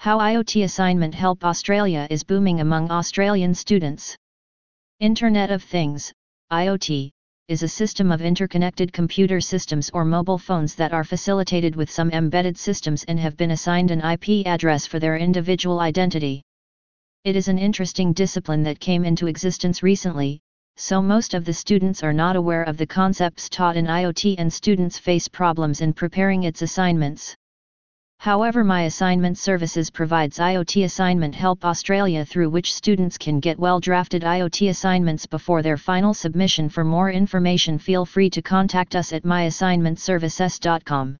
How IoT Assignment Help Australia is booming among Australian students. Internet of Things, IoT, is a system of interconnected computer systems or mobile phones that are facilitated with some embedded systems and have been assigned an IP address for their individual identity. It is an interesting discipline that came into existence recently, so most of the students are not aware of the concepts taught in IoT and students face problems in preparing its assignments. However My Assignment Services provides IoT Assignment Help Australia through which students can get well-drafted IoT assignments before their final submission for more information feel free to contact us at myassignmentservices.com.